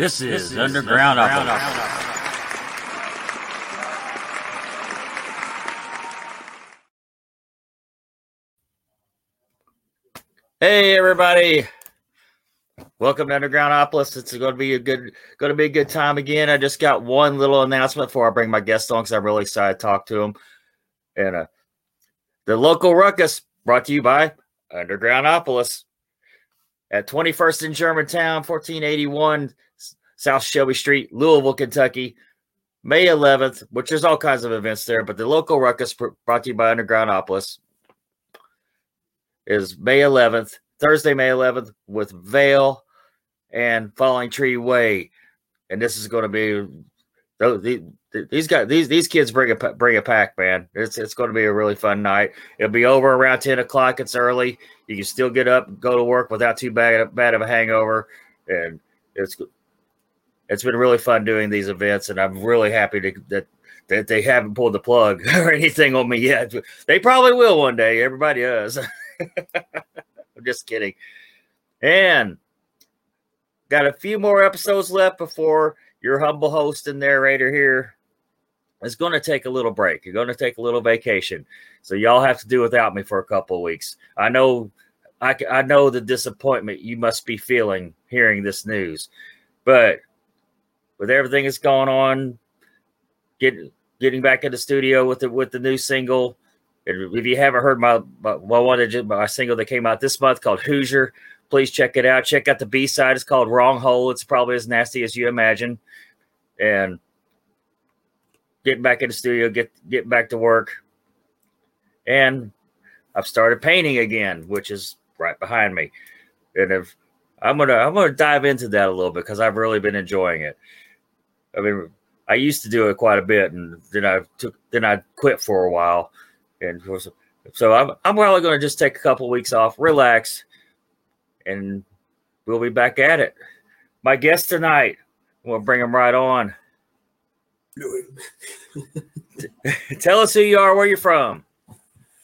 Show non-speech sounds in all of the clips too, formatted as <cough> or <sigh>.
This is, Underground, Underground Hey everybody. Welcome to Undergroundopolis. It's going to be a good going to be a good time again. I just got one little announcement before I bring my guest on cuz I'm really excited to talk to him. And uh, the local ruckus brought to you by Undergroundopolis at 21st in Germantown, 1481 South Shelby Street, Louisville, Kentucky. May 11th, which there's all kinds of events there, but the local ruckus brought to you by Undergroundopolis is May 11th, Thursday, May 11th, with Veil and Falling Tree Way, and this is going to be these guys these these kids bring a bring a pack, man. It's it's going to be a really fun night. It'll be over around 10 o'clock. It's early. You can still get up, go to work without too bad bad of a hangover, and it's it's been really fun doing these events, and I'm really happy to, that that they haven't pulled the plug <laughs> or anything on me yet. They probably will one day. Everybody does. <laughs> I'm just kidding. And got a few more episodes left before your humble host and narrator here is going to take a little break. You're going to take a little vacation. So y'all have to do without me for a couple of weeks. I know I, I know the disappointment you must be feeling hearing this news. But with everything that's going on, getting getting back in the studio with the with the new single. If you haven't heard my my, one my single that came out this month called Hoosier, please check it out. Check out the B side. It's called Wrong Hole. It's probably as nasty as you imagine. And getting back in the studio, get get back to work. And I've started painting again, which is right behind me. And if I'm gonna I'm gonna dive into that a little bit because I've really been enjoying it. I mean, I used to do it quite a bit, and then I took, then I quit for a while, and so I'm I'm probably going to just take a couple of weeks off, relax, and we'll be back at it. My guest tonight, we'll bring him right on. <laughs> Tell us who you are, where you're from.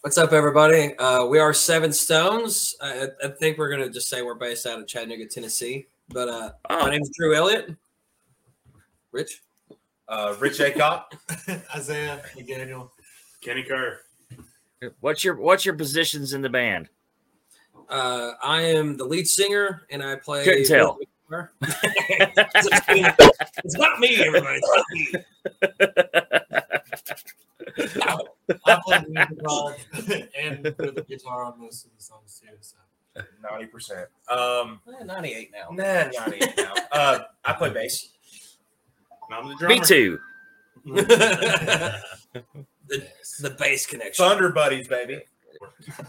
What's up, everybody? Uh, we are Seven Stones. I, I, think we're gonna just say we're based out of Chattanooga, Tennessee. But uh, oh. my name is Drew Elliott. Rich? Uh, Rich Aycott. <laughs> Isaiah McDaniel. Kenny Kerr. What's your What's your positions in the band? Uh, I am the lead singer, and I play. Couldn't tell. <laughs> it's not me, everybody. It's not me. I play the guitar and the guitar on most of the songs too. So. Ninety percent. Um, eh, ninety-eight now. Nah, ninety-eight now. Uh, I play bass. I'm the drummer. Me too. <laughs> the, the bass connection. Thunder Buddies, baby. <laughs>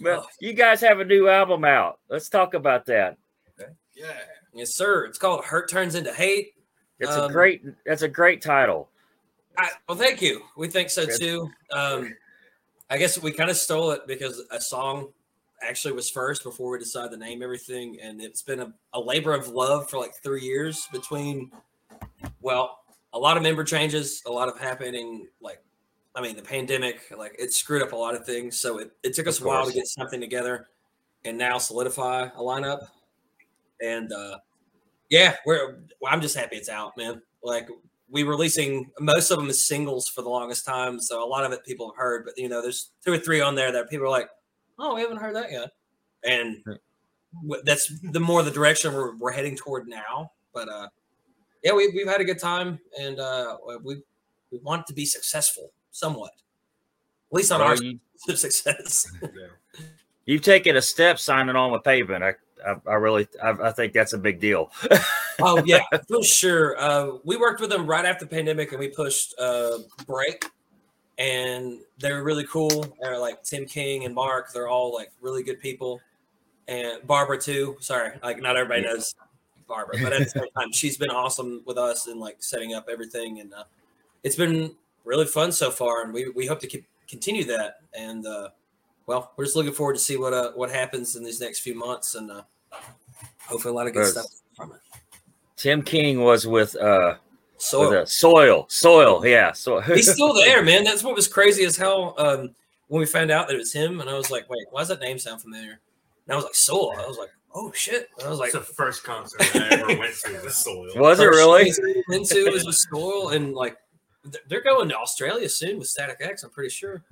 Well, you guys have a new album out. Let's talk about that. Okay. Yeah. Yes, sir. It's called Hurt Turns into Hate. It's um, a great that's a great title. I, well, thank you. We think so too. Um, I guess we kind of stole it because a song actually was first before we decided to name everything, and it's been a, a labor of love for like three years between well, a lot of member changes, a lot of happening. Like, I mean, the pandemic, like it screwed up a lot of things. So it, it took us a while to get something together and now solidify a lineup. And uh, yeah, we're, well, I'm just happy it's out, man. Like, we releasing most of them as singles for the longest time. So a lot of it people have heard, but you know, there's two or three on there that people are like, oh, we haven't heard that yet. And that's the more the direction we're, we're heading toward now. But uh, yeah, we, we've had a good time and uh, we we want to be successful somewhat, at least on well, our you, success. <laughs> You've taken a step signing on with pavement. I, I, I really, I, I, think that's a big deal. <laughs> oh yeah, for sure. Uh, we worked with them right after the pandemic, and we pushed uh, break, and they're really cool. They're like Tim King and Mark. They're all like really good people, and Barbara too. Sorry, like not everybody yeah. knows Barbara, but at the same time, she's been awesome with us and like setting up everything, and uh, it's been really fun so far, and we we hope to keep, continue that. And uh, well, we're just looking forward to see what uh, what happens in these next few months, and uh, hopefully a lot of good stuff from it. Tim King was with uh soil, with, uh, soil, soil, yeah. So <laughs> he's still there, man. That's what was crazy as hell. Um, when we found out that it was him, and I was like, wait, why does that name sound familiar? And I was like, soil. I was like, oh shit! And I was like, It's the first concert I ever went to with <laughs> Soil. Was it really? place I went to was with Soil, and like they're going to Australia soon with Static X. I'm pretty sure.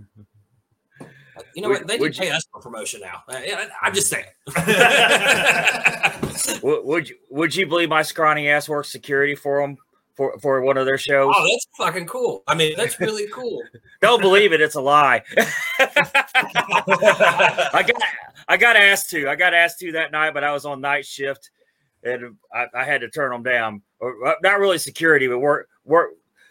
You know Would- what? They would need to pay us for promotion now. Uh, I, am just saying. <laughs> Would, would you would you believe my scrawny ass works security for them for for one of their shows? oh, that's fucking cool. I mean, that's really cool. Don't believe it; it's a lie. <laughs> <laughs> I got I got asked to. I got asked to that night, but I was on night shift, and I, I had to turn them down. Or uh, not really security, but work work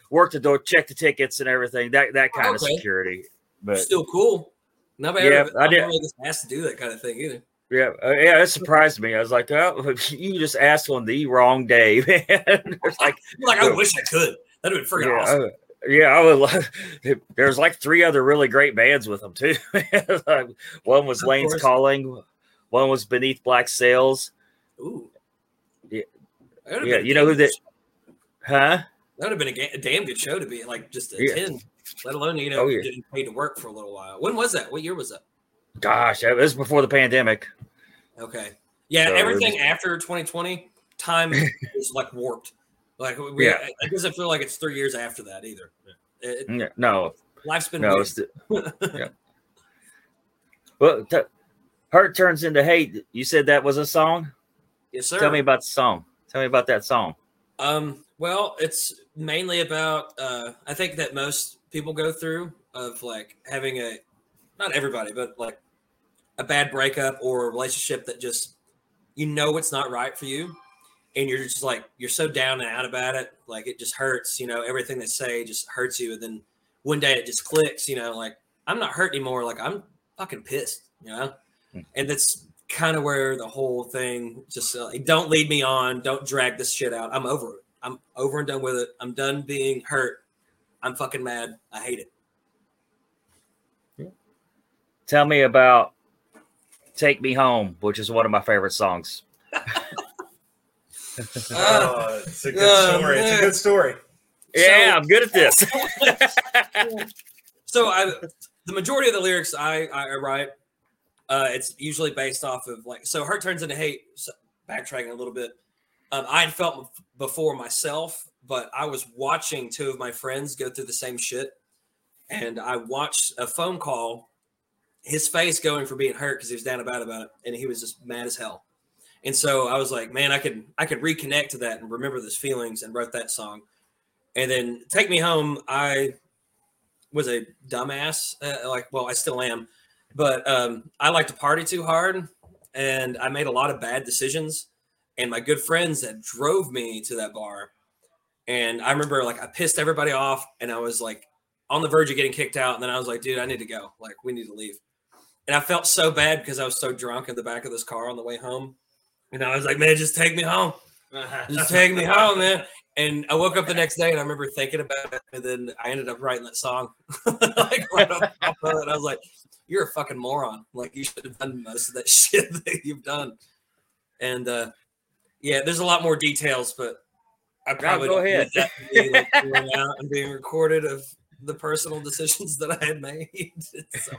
work the door, check the tickets and everything. That that kind of security. But Still cool. Nobody Yeah, ever, I I did- didn't really asked to do that kind of thing either. yeah, uh, yeah, it surprised me. I was like, oh, <laughs> you just asked on the wrong day, <laughs> man. like Like, I wish I could. That'd have been freaking yeah, awesome. Yeah, I would love. <laughs> There's like three other really great bands with them too. <laughs> One was Of Lane's course. Calling, one was Beneath Black Sails. Ooh. Yeah. Yeah, you know who that? Huh? That would have been a, ga- a damn good show to be like just Yeah. attend, let alone you know Oh, yeah. getting paid to work for a little while. When was that? What year was that? Gosh, it was before the pandemic. Okay, yeah, So everything after 2020, time <laughs> is like warped. Like we, Yeah. it doesn't feel like it's three years after that either. It, N- No, life's been no. It's <laughs> yeah. Well, t- Hurt turns into hate. You said that was a song. yes, sir. Tell me about the song. Tell me about that song. Um, well, it's mainly about uh I think that most people go through of like having a not everybody, but like a bad breakup or a relationship that just you know it's not right for you and you're just like you're so down and out about it, like it just hurts, you know, everything they say just hurts you and then one day it just clicks, you know, like I'm not hurt anymore, like I'm fucking pissed, you know? Hmm. And that's kind of where the whole thing just uh, like, don't lead me on, don't drag this shit out. I'm over it. I'm over and done with it. I'm done being hurt. I'm fucking mad. I hate it. Tell me about "Take Me Home," which is one of my favorite songs. <laughs> Oh, it's a good Oh, story. It's a good story. Yeah, I'm good at this. So I, the majority of the lyrics I, I write, uh, it's usually based off of like, so hurt turns into hate. So backtracking a little bit, um, I had felt before myself, but I was watching two of my friends go through the same shit, and I watched a phone call, his face going for being hurt because he was down about about it, and he was just mad as hell. And so I was like, man, I could I could reconnect to that and remember those feelings, and wrote that song. And then take me home. I was a dumbass. Uh, like, well, I still am, but um, I like to party too hard, and I made a lot of bad decisions. And my good friends that drove me to that bar, and I remember like I pissed everybody off, and I was like on the verge of getting kicked out. And then I was like, dude, I need to go. Like, we need to leave. And I felt so bad because I was so drunk in the back of this car on the way home. And I was like, man, just take me home. Just take me home, man. And I woke up the next day and I remember thinking about it. And then I ended up writing that song. <laughs> like right top of it. I was like, you're a fucking moron. Like you should have done most of that <laughs> shit that you've done. And uh yeah, there's a lot more details, but I probably go ahead. that to like, going out and being recorded of the personal decisions that I had made. <laughs> so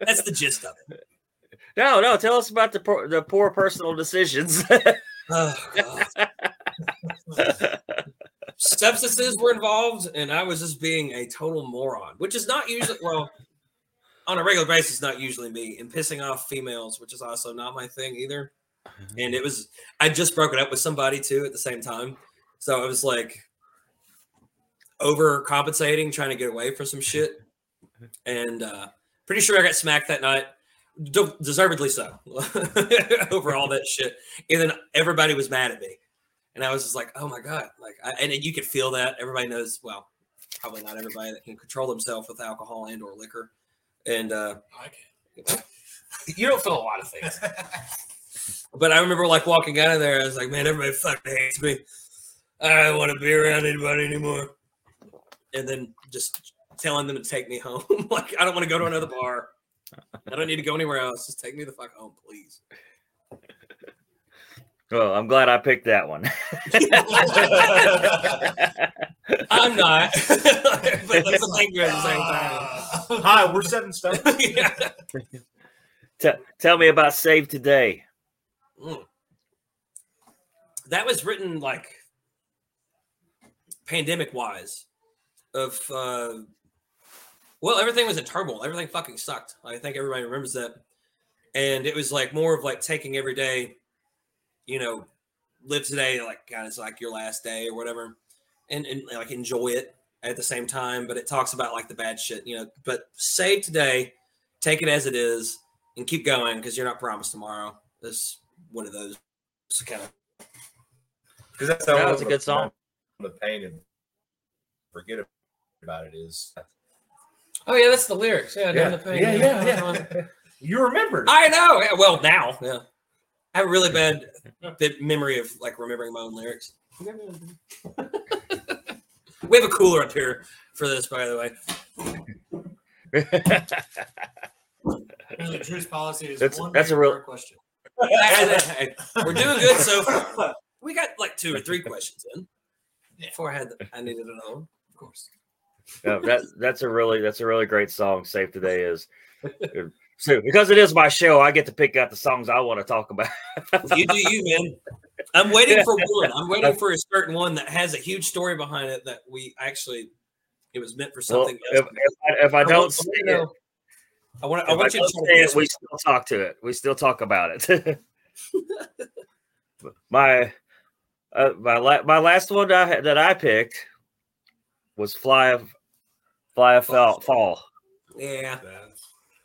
that's the gist of it. No, no. Tell us about the poor, the poor personal decisions. <laughs> Oh, substances were involved and i was just being a total moron which is not usually well on a regular basis not usually me and pissing off females which is also not my thing either and it was i just broke it up with somebody too at the same time so I was like overcompensating trying to get away from some shit and uh pretty sure i got smacked that night De- deservedly so <laughs> over all that shit and then everybody was mad at me and I was just like, oh my God. Like, I, and you could feel that. Everybody knows, well, probably not everybody that can control themselves with alcohol and or liquor. And, uh, I can. you don't feel a lot of things. <laughs> but I remember like walking out of there, I was like, man, everybody fucking hates me. I don't want to be around anybody anymore. And then just telling them to take me home. <laughs> like, I don't want to go to another bar. I don't need to go anywhere else. Just take me the fuck home, please. well, I'm glad I picked that one. <laughs> I'm not. <laughs> but that's the thing at the same time. <laughs> Hi, we're seven stone. yeah. T- tell me about Save Today. Mm. That was written like pandemic wise of uh well everything was in turmoil. Everything fucking sucked. I think everybody remembers that. And it was like more of like taking every day you know live today like kind of like your last day or whatever and, and like enjoy it at the same time. But it talks about like the bad shit you know. But save today take it as it is and keep going because you're not promised tomorrow. This one of those kind of Because that's Yeah, how that's a good song. The pain and forget about it is. Oh yeah that's the lyrics. Yeah, Yeah, Down the pain, yeah, yeah, yeah. <laughs> You remember? i know. Yeah, well now. Yeah. I have a really bad bit memory of like remembering my own lyrics. <laughs> We have a cooler up here for this by the way. <laughs> The truce policy is That's- one that's a real- question. we're doing good so far. We got like two or three questions in. Before i had i needed another one Of course. Yeah, that that's a really that's a really great song. Save Today is <laughs> so because it is my show, I get to pick out the songs I want to talk about. you do you, man. I'm waiting for <laughs> one. I'm waiting for a certain one that has a huge story behind it that we actually it was meant for Well, something if, if I, if I don't want say it, know- I want. I want I you to say it, we still talk to it. We still talk about it. <laughs> my uh, my la- my last one I, that I picked was fly of fly of fall. fall. Yeah,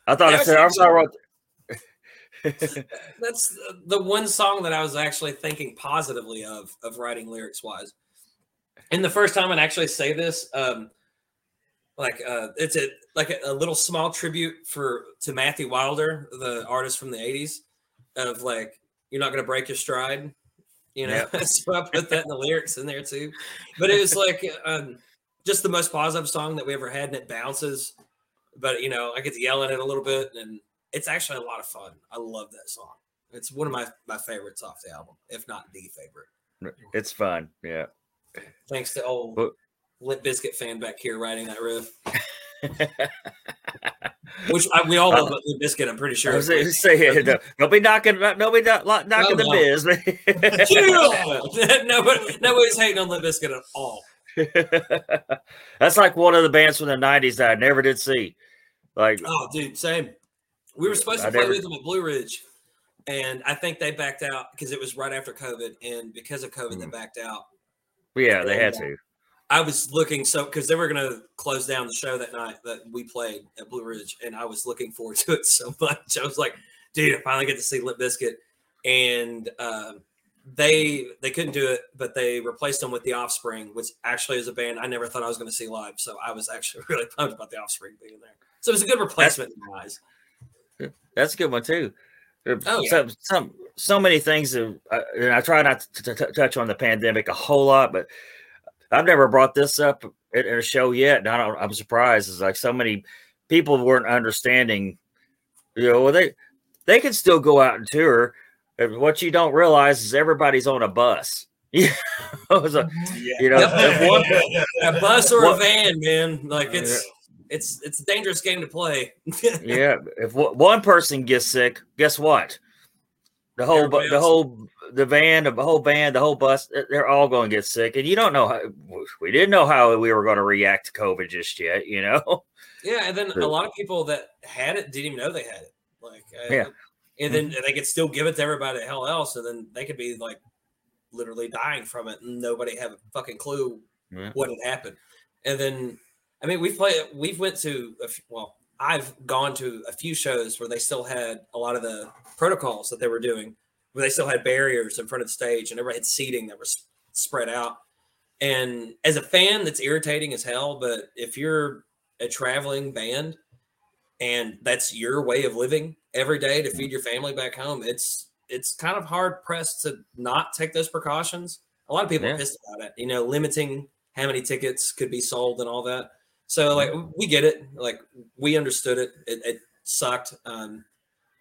I thought I said I was- thought wrote. that's the- the one song that I was actually thinking positively of of writing lyrics wise. And the first time I'd actually say this, um, like uh, it's a like a, a little small tribute for to Matthew Wilder, the artist from the '80s, of like you're not gonna break your stride. You know, <laughs> so I put that in the lyrics in there too. But it was like um, just the most positive song that we ever had, and it bounces. But you know, I get to yell at it a little bit, and it's actually a lot of fun. I love that song. It's one of my my favorites off the album, if not the favorite. It's fun. Yeah. Thanks to old But- Limp Bizkit fan back here writing that riff, <laughs> which I, we all love uh, Limp Bizkit. I'm pretty I sure. was say, <laughs> don't, don't be knocking, don't be knocking No, the no. biz. <laughs> Chill! Nobody, nobody's hating on Limp Bizkit at all. <laughs> That's like one of the bands from the '90s that I never did see. Like, Oh, dude, same. We were supposed to I play never- with them at Blue Ridge, and I think they backed out because it was right after COVID, and because of COVID, Hmm. they backed out. yeah, they had to. I was looking so because they were going to close down the show that night that we played at Blue Ridge, and I was looking forward <laughs> to it so much. I was like, dude, I finally get to see Limp Bizkit, and um, they they couldn't do it, but they replaced them with the Offspring, which actually is a band I never thought I was going to see live. So I was actually <laughs> really pumped about the Offspring being there. So it was a good replacement in my eyes. That's a good one too. Oh, yeah. some, so many things. Uh, and I try not to, to, to touch on the pandemic a whole lot, but I've never brought this up in, in a show yet, and I don't, I'm surprised. It's like so many people weren't understanding. You know, well, they they can still go out and tour. And what you don't realize is everybody's on a bus. Yeah, <laughs> so, you know, if one, <laughs> A bus or a van, man, like it's it's it's a dangerous game to play. <laughs> yeah, if one one person gets sick, guess what? The whole, bu- the whole, the van, the whole band, the whole bus, they're- they're all going to get sick, and you don't know how. We didn't know how we were going to react to COVID just yet, you know. Yeah, and then a lot of people that had it didn't even know they had it. Like, uh, Yeah. And then mm-hmm. they could still give it to everybody the hell else, and then they could be like literally dying from it, and nobody have a fucking clue Yeah. what had happened. And then, I mean, we've played, we've went to, a f well, I've gone to a few shows where they still had a lot of the protocols that they were doing, where they still had barriers in front of the stage, and everybody had seating that was spread out. And as a fan, that's irritating as hell. But if you're a traveling band and that's your way of living every day to feed your family back home, it's it's kind of hard pressed to not take those precautions. A lot of people Yeah. are pissed about it, you know, limiting how many tickets could be sold and all that. So like we get it, like we understood it. It, it sucked, um,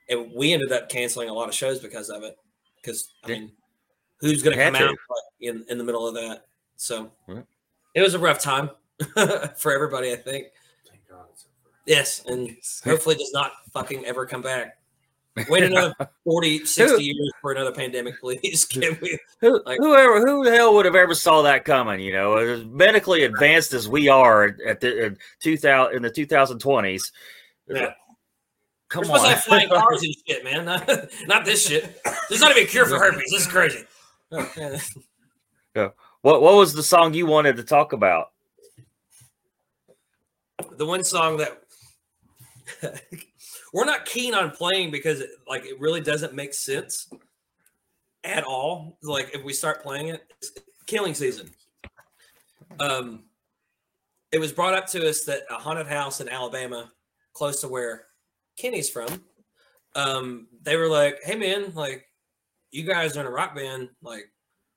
and we ended up canceling a lot of shows because of it. Because I mean, who's going to come out in in the middle of that? So it was a rough time <laughs> for everybody. I think. Thank God it's over. Yes, and hopefully does not fucking ever come back. Wait another <laughs> 40, 60 years for another pandemic, please. <laughs> Can we? Who, Like- whoever, who the hell would have ever saw that coming? You know, as medically advanced as we are at the in two thousand in the two thousand twenties. Yeah. Come We're supposed to on, have flying <laughs> cars and shit, man. Not, not this shit. There's not even a cure for herpes. This is crazy. Oh, yeah. what what was the song you wanted to talk about? the one song that <laughs> we're not keen on playing because it, like it really doesn't make sense at all. Like if we start playing it killing season. Um it was brought up to us that a haunted house in alabama close to where kenny's from um they were like hey man like you guys are in a rock band. Like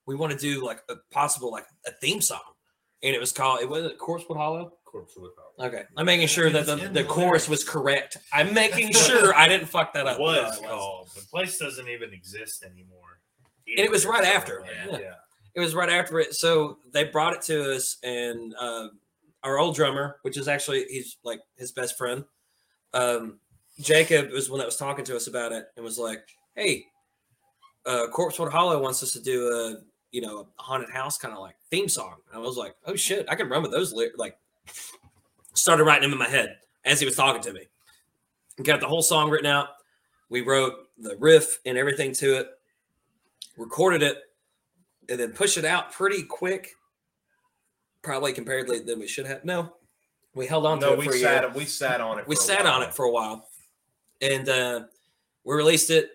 we want to do like a possible like a theme song and it was called it wasn't corpsewood hollow Corpse with Okay, I'm making sure that the, the the chorus was correct. I'm making sure I didn't fuck that up. was No, called. The place doesn't even exist anymore. And it was right after. Yeah. Yeah. yeah. It was right after it. So they brought it to us, and uh, our old drummer, which is actually he's like his best friend, um, Jacob was one that was talking to us about it and was like, "Hey, uh, Corpsewood Hollow wants us to do a you know a haunted house kind of like theme song." And I was like, "Oh shit, I can run with those." Ly-. Like, started writing them in my head as he was talking to me. Got the whole song written out. We wrote the riff and everything to it, recorded it, and then pushed it out pretty quick. Probably comparatively than we should have. No, we held on to No, it we for a sat year. we sat on it. We a sat on it for a while, and uh, we released it.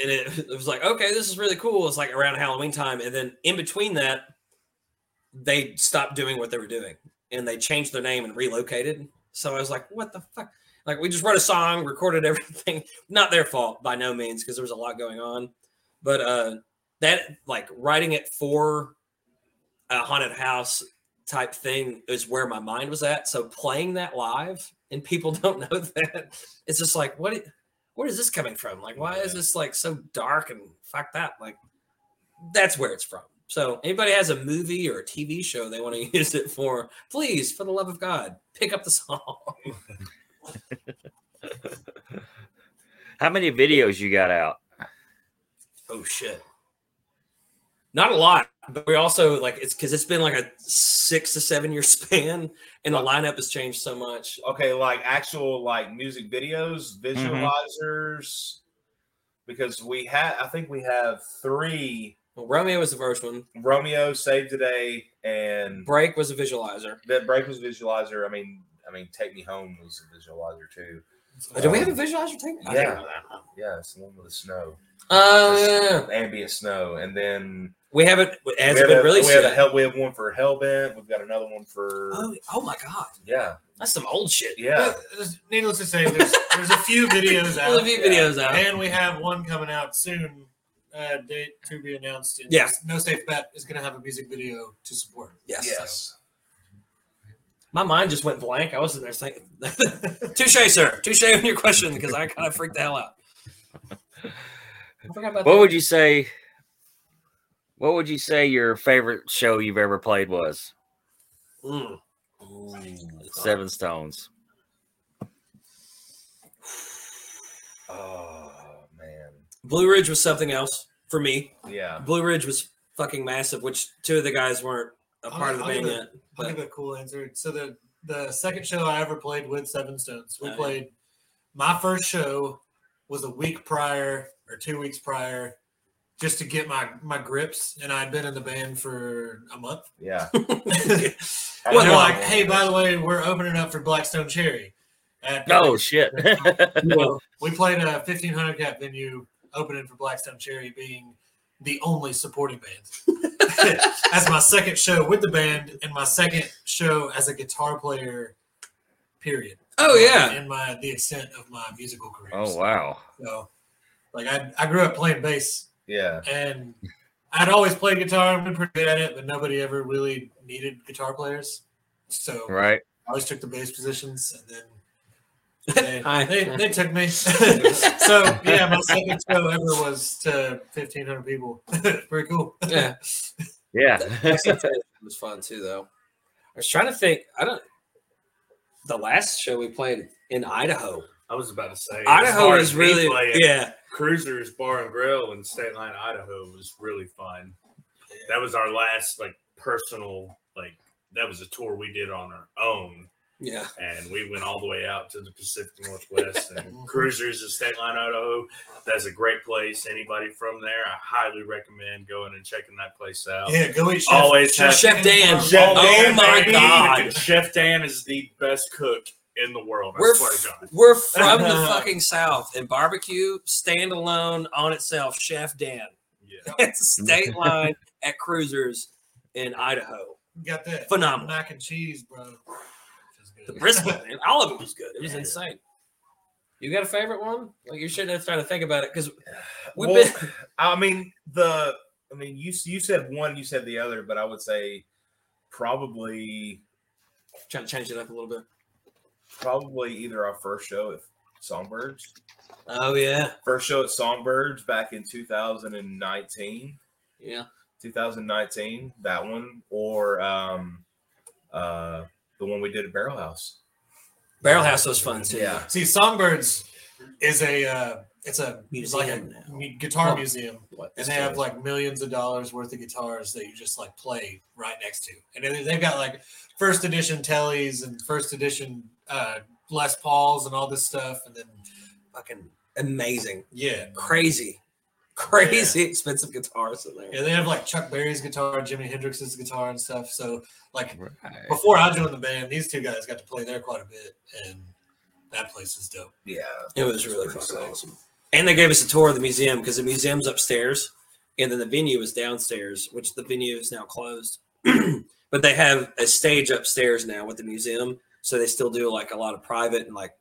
And it, <laughs> it was like, okay, this is really cool. It's like around Halloween time, and then in between that, they stopped doing what they were doing, and they changed their name and relocated. So I was like, what the fuck? Like we just wrote a song, recorded <laughs> everything. Not their fault by no means, because there was a lot going on. But uh that like writing it for a haunted house type thing is where my mind was at. So playing that live and people <laughs> don't know that, it's just like, what? i- Where is this coming from? Like, why is this like so dark and fuck that? Like, that's where it's from. So anybody has a movie or a TV show they want to <laughs> use it for, please, for the love of God, pick up the song. <laughs> How many videos you got out? Oh shit. Not a lot, but we also like it's because it's been like a six to seven year <laughs> span, and the lineup has changed so much. Okay, like actual like music videos, mm-hmm. visualizers, because we had I think we have three. Well, Romeo was the first one. Romeo saved Today and Break was a visualizer. that break was visualizer. I mean, I mean, Take Me Home was a visualizer too. Oh, do we um, have a visualizer tank? I didn't Yeah. know that. Yeah, it's the one with the snow, Uh, ambient snow, and then we haven't. It we hasn't have, been a, released we have a hell. We have one for Hellbent. We've got another one for Oh, oh my god, yeah, that's some old shit. yeah. But needless to say, there's, there's a few <laughs> videos out. There's a few videos out. And we have one coming out soon. Uh, date to be announced. And Yeah. No Safe Bet is going to have a music video to support. Yes. Yes. My mind just went blank. I wasn't there thinking. <laughs> Touche, sir. Touche on your question because I kind of freaked the hell out. I forgot about What that. would you say? What would you say your favorite show you've ever played was? Mm. Seven Stones. Oh man. Blue Ridge was something else for me. Yeah. Blue Ridge was fucking massive, which two of the guys weren't a I'll- part of the I'll band give yet. I'll give a cool answer. So the the second show I ever played with Seven Stones, we Oh, yeah. played. My first show was a week prior or two weeks prior, just to get my my grips, and I'd been in the band for a month. Yeah. <laughs> and they're like, "Hey, by the way, we're opening up for Black Stone Cherry." At, Oh shit! <laughs> we played a 1500 cap venue opening for Black Stone Cherry, being the only supporting band. <laughs> as my second show with the band and my second show as a guitar player, period. oh yeah, uh, In my the extent of my musical career. oh wow! So, like I, I grew up playing bass Yeah. and I'd always played guitar and been pretty good at it, but nobody ever really needed guitar players. So Right? I always took the bass positions, and then they, <laughs> they, they took me. <laughs> so yeah, my second show ever was to fifteen hundred people. <laughs> Pretty cool. yeah. Yeah. it was fun too, though. I was trying to think. I don't. The last show we played in Idaho, I was about to say Idaho is really playing, yeah. Cruisers Bar and Grill in State Line, Idaho was really fun. That was our last like personal like that was a tour we did on our own, Yeah. and we went all the way out to the Pacific Northwest. And <laughs> Cruisers in State Line, Idaho, that's a great place. Anybody from there, I highly recommend going and checking that place out. Yeah, go eat. Chef, Always have- Chef Dan. Chef Oh Dan, my baby. God. Chef Dan is the best cook in the world. I We're f- we're <laughs> from the fucking south, and barbecue standalone on itself. Chef Dan. Yeah. <laughs> It's state line at Cruisers in Idaho. got that Phenomenal. mac and cheese, bro. Good. The brisket, man, all of it was good. It was insane. You got a favorite one? Like you shouldn't have tried to think about it because we've Well, been. <laughs> I mean the. I mean you you said one, you said the other, but I would say probably Trying to change it up a little bit. Probably either our first show at Songbirds, Oh yeah, first show at Songbirds back in 2019, yeah. 2019, that one, or um, uh, the one we did at Barrel House. Barrel House was fun too. Yeah. See, Songbirds is a uh, it's a it's like a now. guitar Well, museum, What? and they have like millions of dollars worth of guitars that you just like play right next to, and they've got like first edition Tellys and first edition uh, Les Pauls and all this stuff, and then fucking amazing, yeah, crazy, crazy expensive guitars in there. yeah, they have like Chuck Berry's guitar, Jimi Hendrix's guitar, and stuff. So like Right. before I joined the band, these two guys got to play there quite a bit, and that place is dope. Yeah. It was really fucking sick. awesome. And they gave us a tour of the museum because the museum's upstairs and then the venue is downstairs, which the venue is now closed. <clears throat> but they have a stage upstairs now with the museum. So they still do like a lot of private and like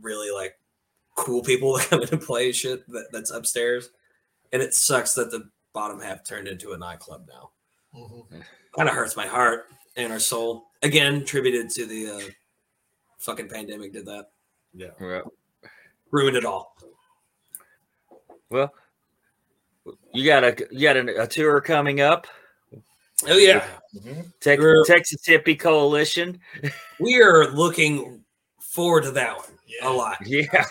really like cool people <laughs> that come in and play shit that, that's upstairs. And it sucks that the bottom half turned into a nightclub now. Mhm. Kind of hurts my heart and our soul. Again, tributed to the uh, fucking pandemic did that. Right. Ruined it all. Well, you got a you got a, a tour coming up. Oh yeah. Mm-hmm. Tex- We're- Texas Hippie Coalition. <laughs> we are looking forward to that one Yeah. a lot. Yeah.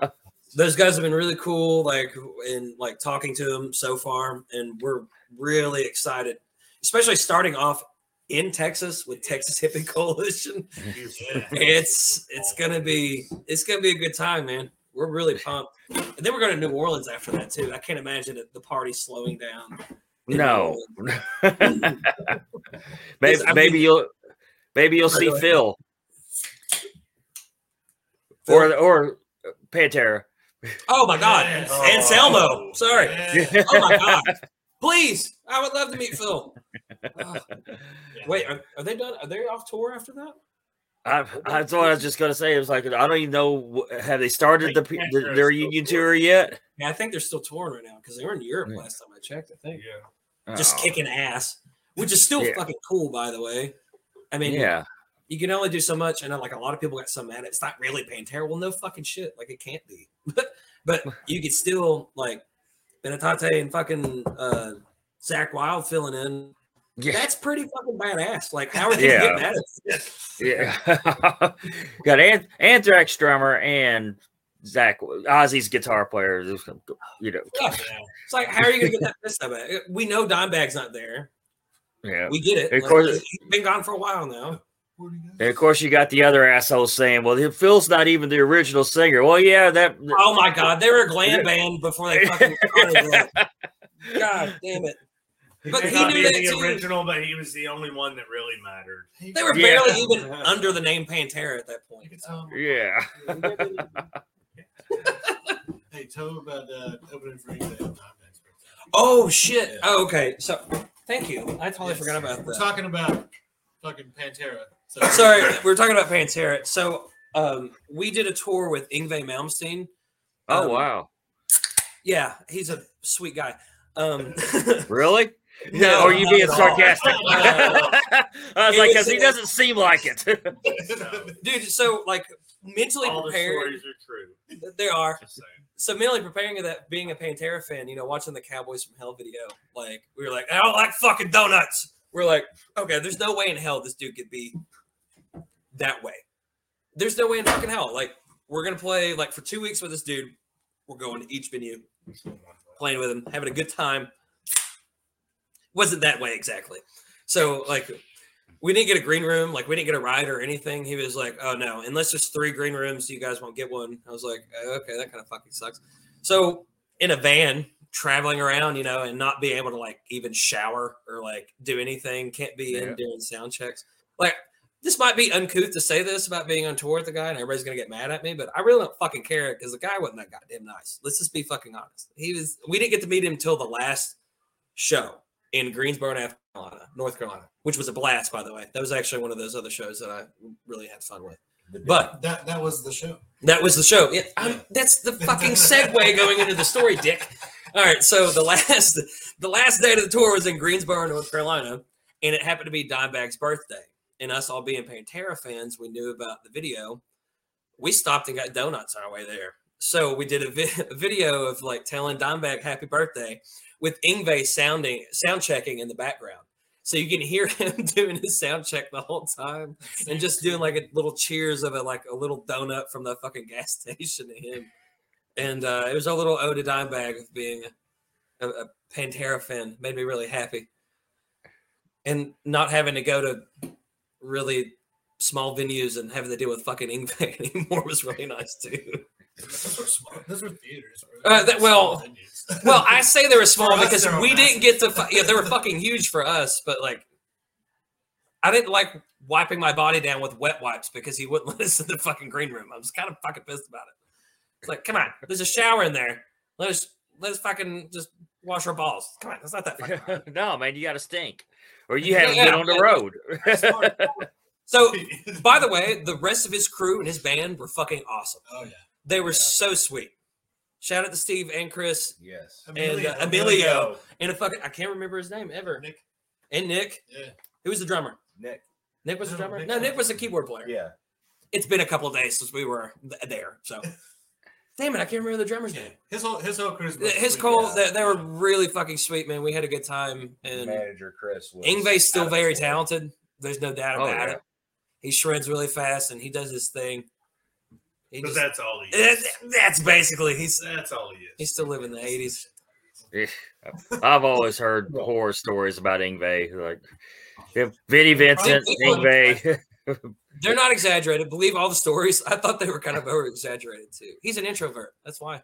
<laughs> Those guys have been really cool, like in like talking to them so far, and we're really excited, especially starting off in Texas with Texas Hippie <laughs> Coalition. It's it's gonna be it's gonna be a good time, man. We're really pumped, and then we're going to New Orleans after that too. I can't imagine the party slowing down. In New No. <laughs> Maybe maybe you'll maybe you'll see. Phil Phil? or or uh, Pantera. Oh my God, Yes. Anselmo. Oh. Sorry. Yeah. Oh my God. Please, I would love to meet Phil. <laughs> Oh. Wait, are, are they done? Are they off tour after that? I, that's what I was just gonna say. It was like I don't even know. Have they started the, the Pantera's their still union touring. tour yet? Yeah, I think they're still touring right now because they were in Europe Yeah. last time I checked. I think Yeah. Just Oh, kicking ass, which is still Yeah. fucking cool, by the way. I mean, Yeah. you can only do so much, and like a lot of people got so mad. It's not really Pantera. Well, no fucking shit. Like it can't be. <laughs> But but <laughs> you could still like Benante and fucking uh, Zakk Wylde filling in. Yeah. That's pretty fucking badass. Like how are you Yeah. getting at it? <laughs> Yeah. Got Anth- Anthrax drummer and Zakk Ozzy's guitar player. You know. Yeah. It's like, how are you gonna get that <laughs> pissed about? it? We know Dimebag's not there. Yeah. We get it. Of Like, course- he's been gone for a while now. Where'd he go? And of course, you got the other asshole saying, "Well, Phil's not even the original singer." Well, yeah, that. <laughs> Oh my god, they were a glam band before they fucking <laughs> started. God damn it. But May he knew that the too. original, but he was the only one that really mattered. They were Yeah. barely even under the name Pantera at that point. can. Yeah. Hey, tell him about uh, opening for Yngwie. on Dimebag's birthday. Oh shit. Yeah. Oh, okay. So thank you. I totally Yes. forgot about that. We're talking about fucking Pantera. So, Sorry, we are talking about Pantera. So um, we did a tour with Yngwie Malmsteen. Oh Um, wow. Yeah, he's a sweet guy. Um, <laughs> Really? no, or are you being <laughs> at all. sarcastic? <laughs> No. I was It like, because he doesn't seem like it. dude. So like mentally All the stories are true. There are. So mentally preparing to that being a Pantera fan, you know, watching the Cowboys from Hell video, like we were like, I don't like fucking donuts. We're like, okay, there's no way in hell this dude could be that way. There's no way in fucking hell. Like we're gonna play like for two weeks with this dude. We're going to each venue, playing with him, having a good time. Wasn't that way exactly. So like we didn't get a green room, like we didn't get a ride or anything. He was like, "Oh no, unless there's three green rooms, you guys won't get one." I was like, "Oh, "Okay, that kind of fucking sucks." So in a van, traveling around, you know, and not being able to like even shower or like do anything, can't be Yeah. in doing sound checks. Like this might be uncouth to say this about being on tour with the guy, and everybody's gonna get mad at me, but I really don't fucking care because the guy wasn't that goddamn nice. Let's just be fucking honest. He was. We didn't get to meet him until the last show in Greensboro, North Carolina, North Carolina, which was a blast, by the way. That was actually one of those other shows that I really had fun with. But That that was the show. that was the show. Yeah, I'm, that's the <laughs> fucking segue going into the story, Dick. All right, so the last the last day of the tour was in Greensboro, North Carolina, and it happened to be Dimebag's birthday. And us all being Pantera fans, we knew about the video. We stopped and got donuts on our way there. So we did a, vi- <laughs> a video of like telling Dimebag happy birthday with Yngwie sounding sound checking in the background. So you can hear <laughs> him doing his sound check the whole time and just doing like a little cheers of a like a little donut from the fucking <laughs> gas station to him. And uh, it was a little ode to Dimebag of being a, a Pantera fan. Made me really happy. And not having to go to really small venues and having to deal with fucking Yngwie anymore was really nice too. Those were small. Those were theaters. Uh, that- well, <laughs> Well, I say they were <laughs> small us, because we massive. didn't get to. fu- Yeah, they were fucking huge for us, but like, I didn't like wiping my body down with wet wipes because he wouldn't <laughs> let us in the fucking green room. I was kind of fucking pissed about it. It's like, come on, there's a shower in there. Let us let us fucking just wash our balls. Come on, it's not that fucking. hard. no, man, you got to stink, or you Yeah, haven't yeah, been on the yeah. road. So, by the way, the rest of his crew and his band were fucking awesome. oh yeah, They were Yeah. so sweet. Shout out to Steve and Chris Yes. and Emilio. uh, Emilio and a fucking I can't remember his name ever. Nick. And Nick, Yeah. who was the drummer? Nick. Nick was the drummer. Nick's No, Nick was the keyboard player. Yeah. It's been a couple of days since we were th- there. So, <laughs> damn it, I can't remember the drummer's Yeah. name. His whole his whole crew's His sweet. Cole, yeah. they, they were really fucking sweet, man. We had a good time, and Manager Chris was Yngwie's still very talented. There's no doubt about Oh, about yeah. it. He shreds really fast, and he does his thing. He But just- that's all he that's, is. that's basically he's That's all he is. he's still living in the '80s. I've always heard <laughs> horror stories about Yngwie, like yeah, Vinnie Vincent, Probably- Yngwie. They're not exaggerated. Believe all the stories. I thought they were kind of over exaggerated too. He's an introvert. That's why.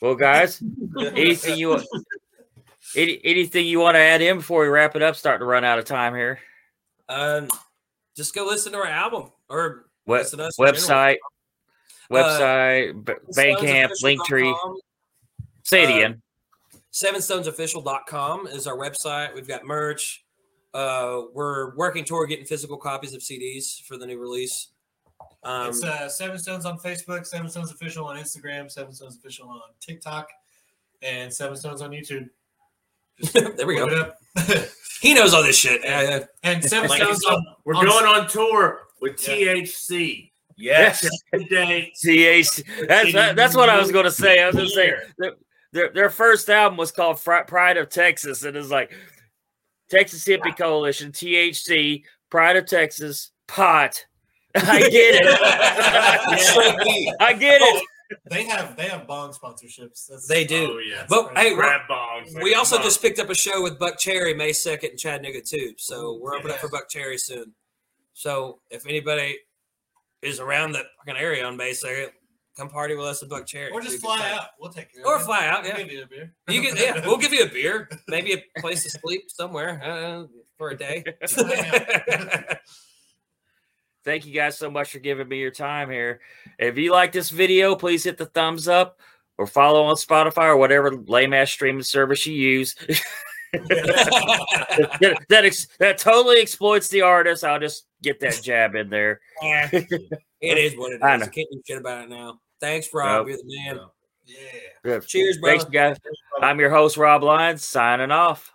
Well, guys, <laughs> anything you any, anything you want to add in before we wrap it up? Starting to run out of time here. Um, just go listen to our album or What listen to us general. website? Website, B- Bandcamp, Linktree. SevenStonesOfficial.com. Say it Uh, again. sevenstonesofficial.com is our website. We've got merch. Uh, we're working toward getting physical copies of CDs for the new release. Um, it's uh, Seven Stones on Facebook, Seven Stones Official on Instagram, Seven Stones Official on TikTok, and Seven Stones on YouTube. <laughs> there we go. <laughs> He knows all this shit. Yeah, yeah. and Seven Like Stones on. We're on- going on tour with Yeah. THC. Yes. Today, CH. <laughs> That's that, that's what I was going to say. I was going to say their, their their first album was called Pride of Texas, and it's like Texas Hippie Coalition, THC, Pride of Texas, pot. <laughs> <laughs> I get it. I get it. They have they have bong sponsorships. That's, They do. Oh yeah. But hey, grab bongs. we like, also come just picked up a show with Buckcherry May 2nd in Chattanooga too. So we're opening up for Buckcherry soon. So if anybody is around that fucking area on May 2nd, come party with us at Buckcherry. or just It'll be fly out. We'll take care Or of it. fly out, We'll yeah. give you a beer. You can, yeah, we'll give you a beer, maybe a place to sleep somewhere uh, for a day. <laughs> <laughs> Thank you guys so much for giving me your time here. If you like this video, please hit the thumbs up or follow on Spotify or whatever lame ass streaming service you use. <laughs> that, that, ex- that totally exploits the artist. I'll just get that jab in there. Yeah. it is what it is. I I, know. can't do shit about it now. Thanks, Rob. Nope. You're the man. yeah. Good. Cheers, bro. Thanks, guys. I'm your host, Rob Lyons, signing off.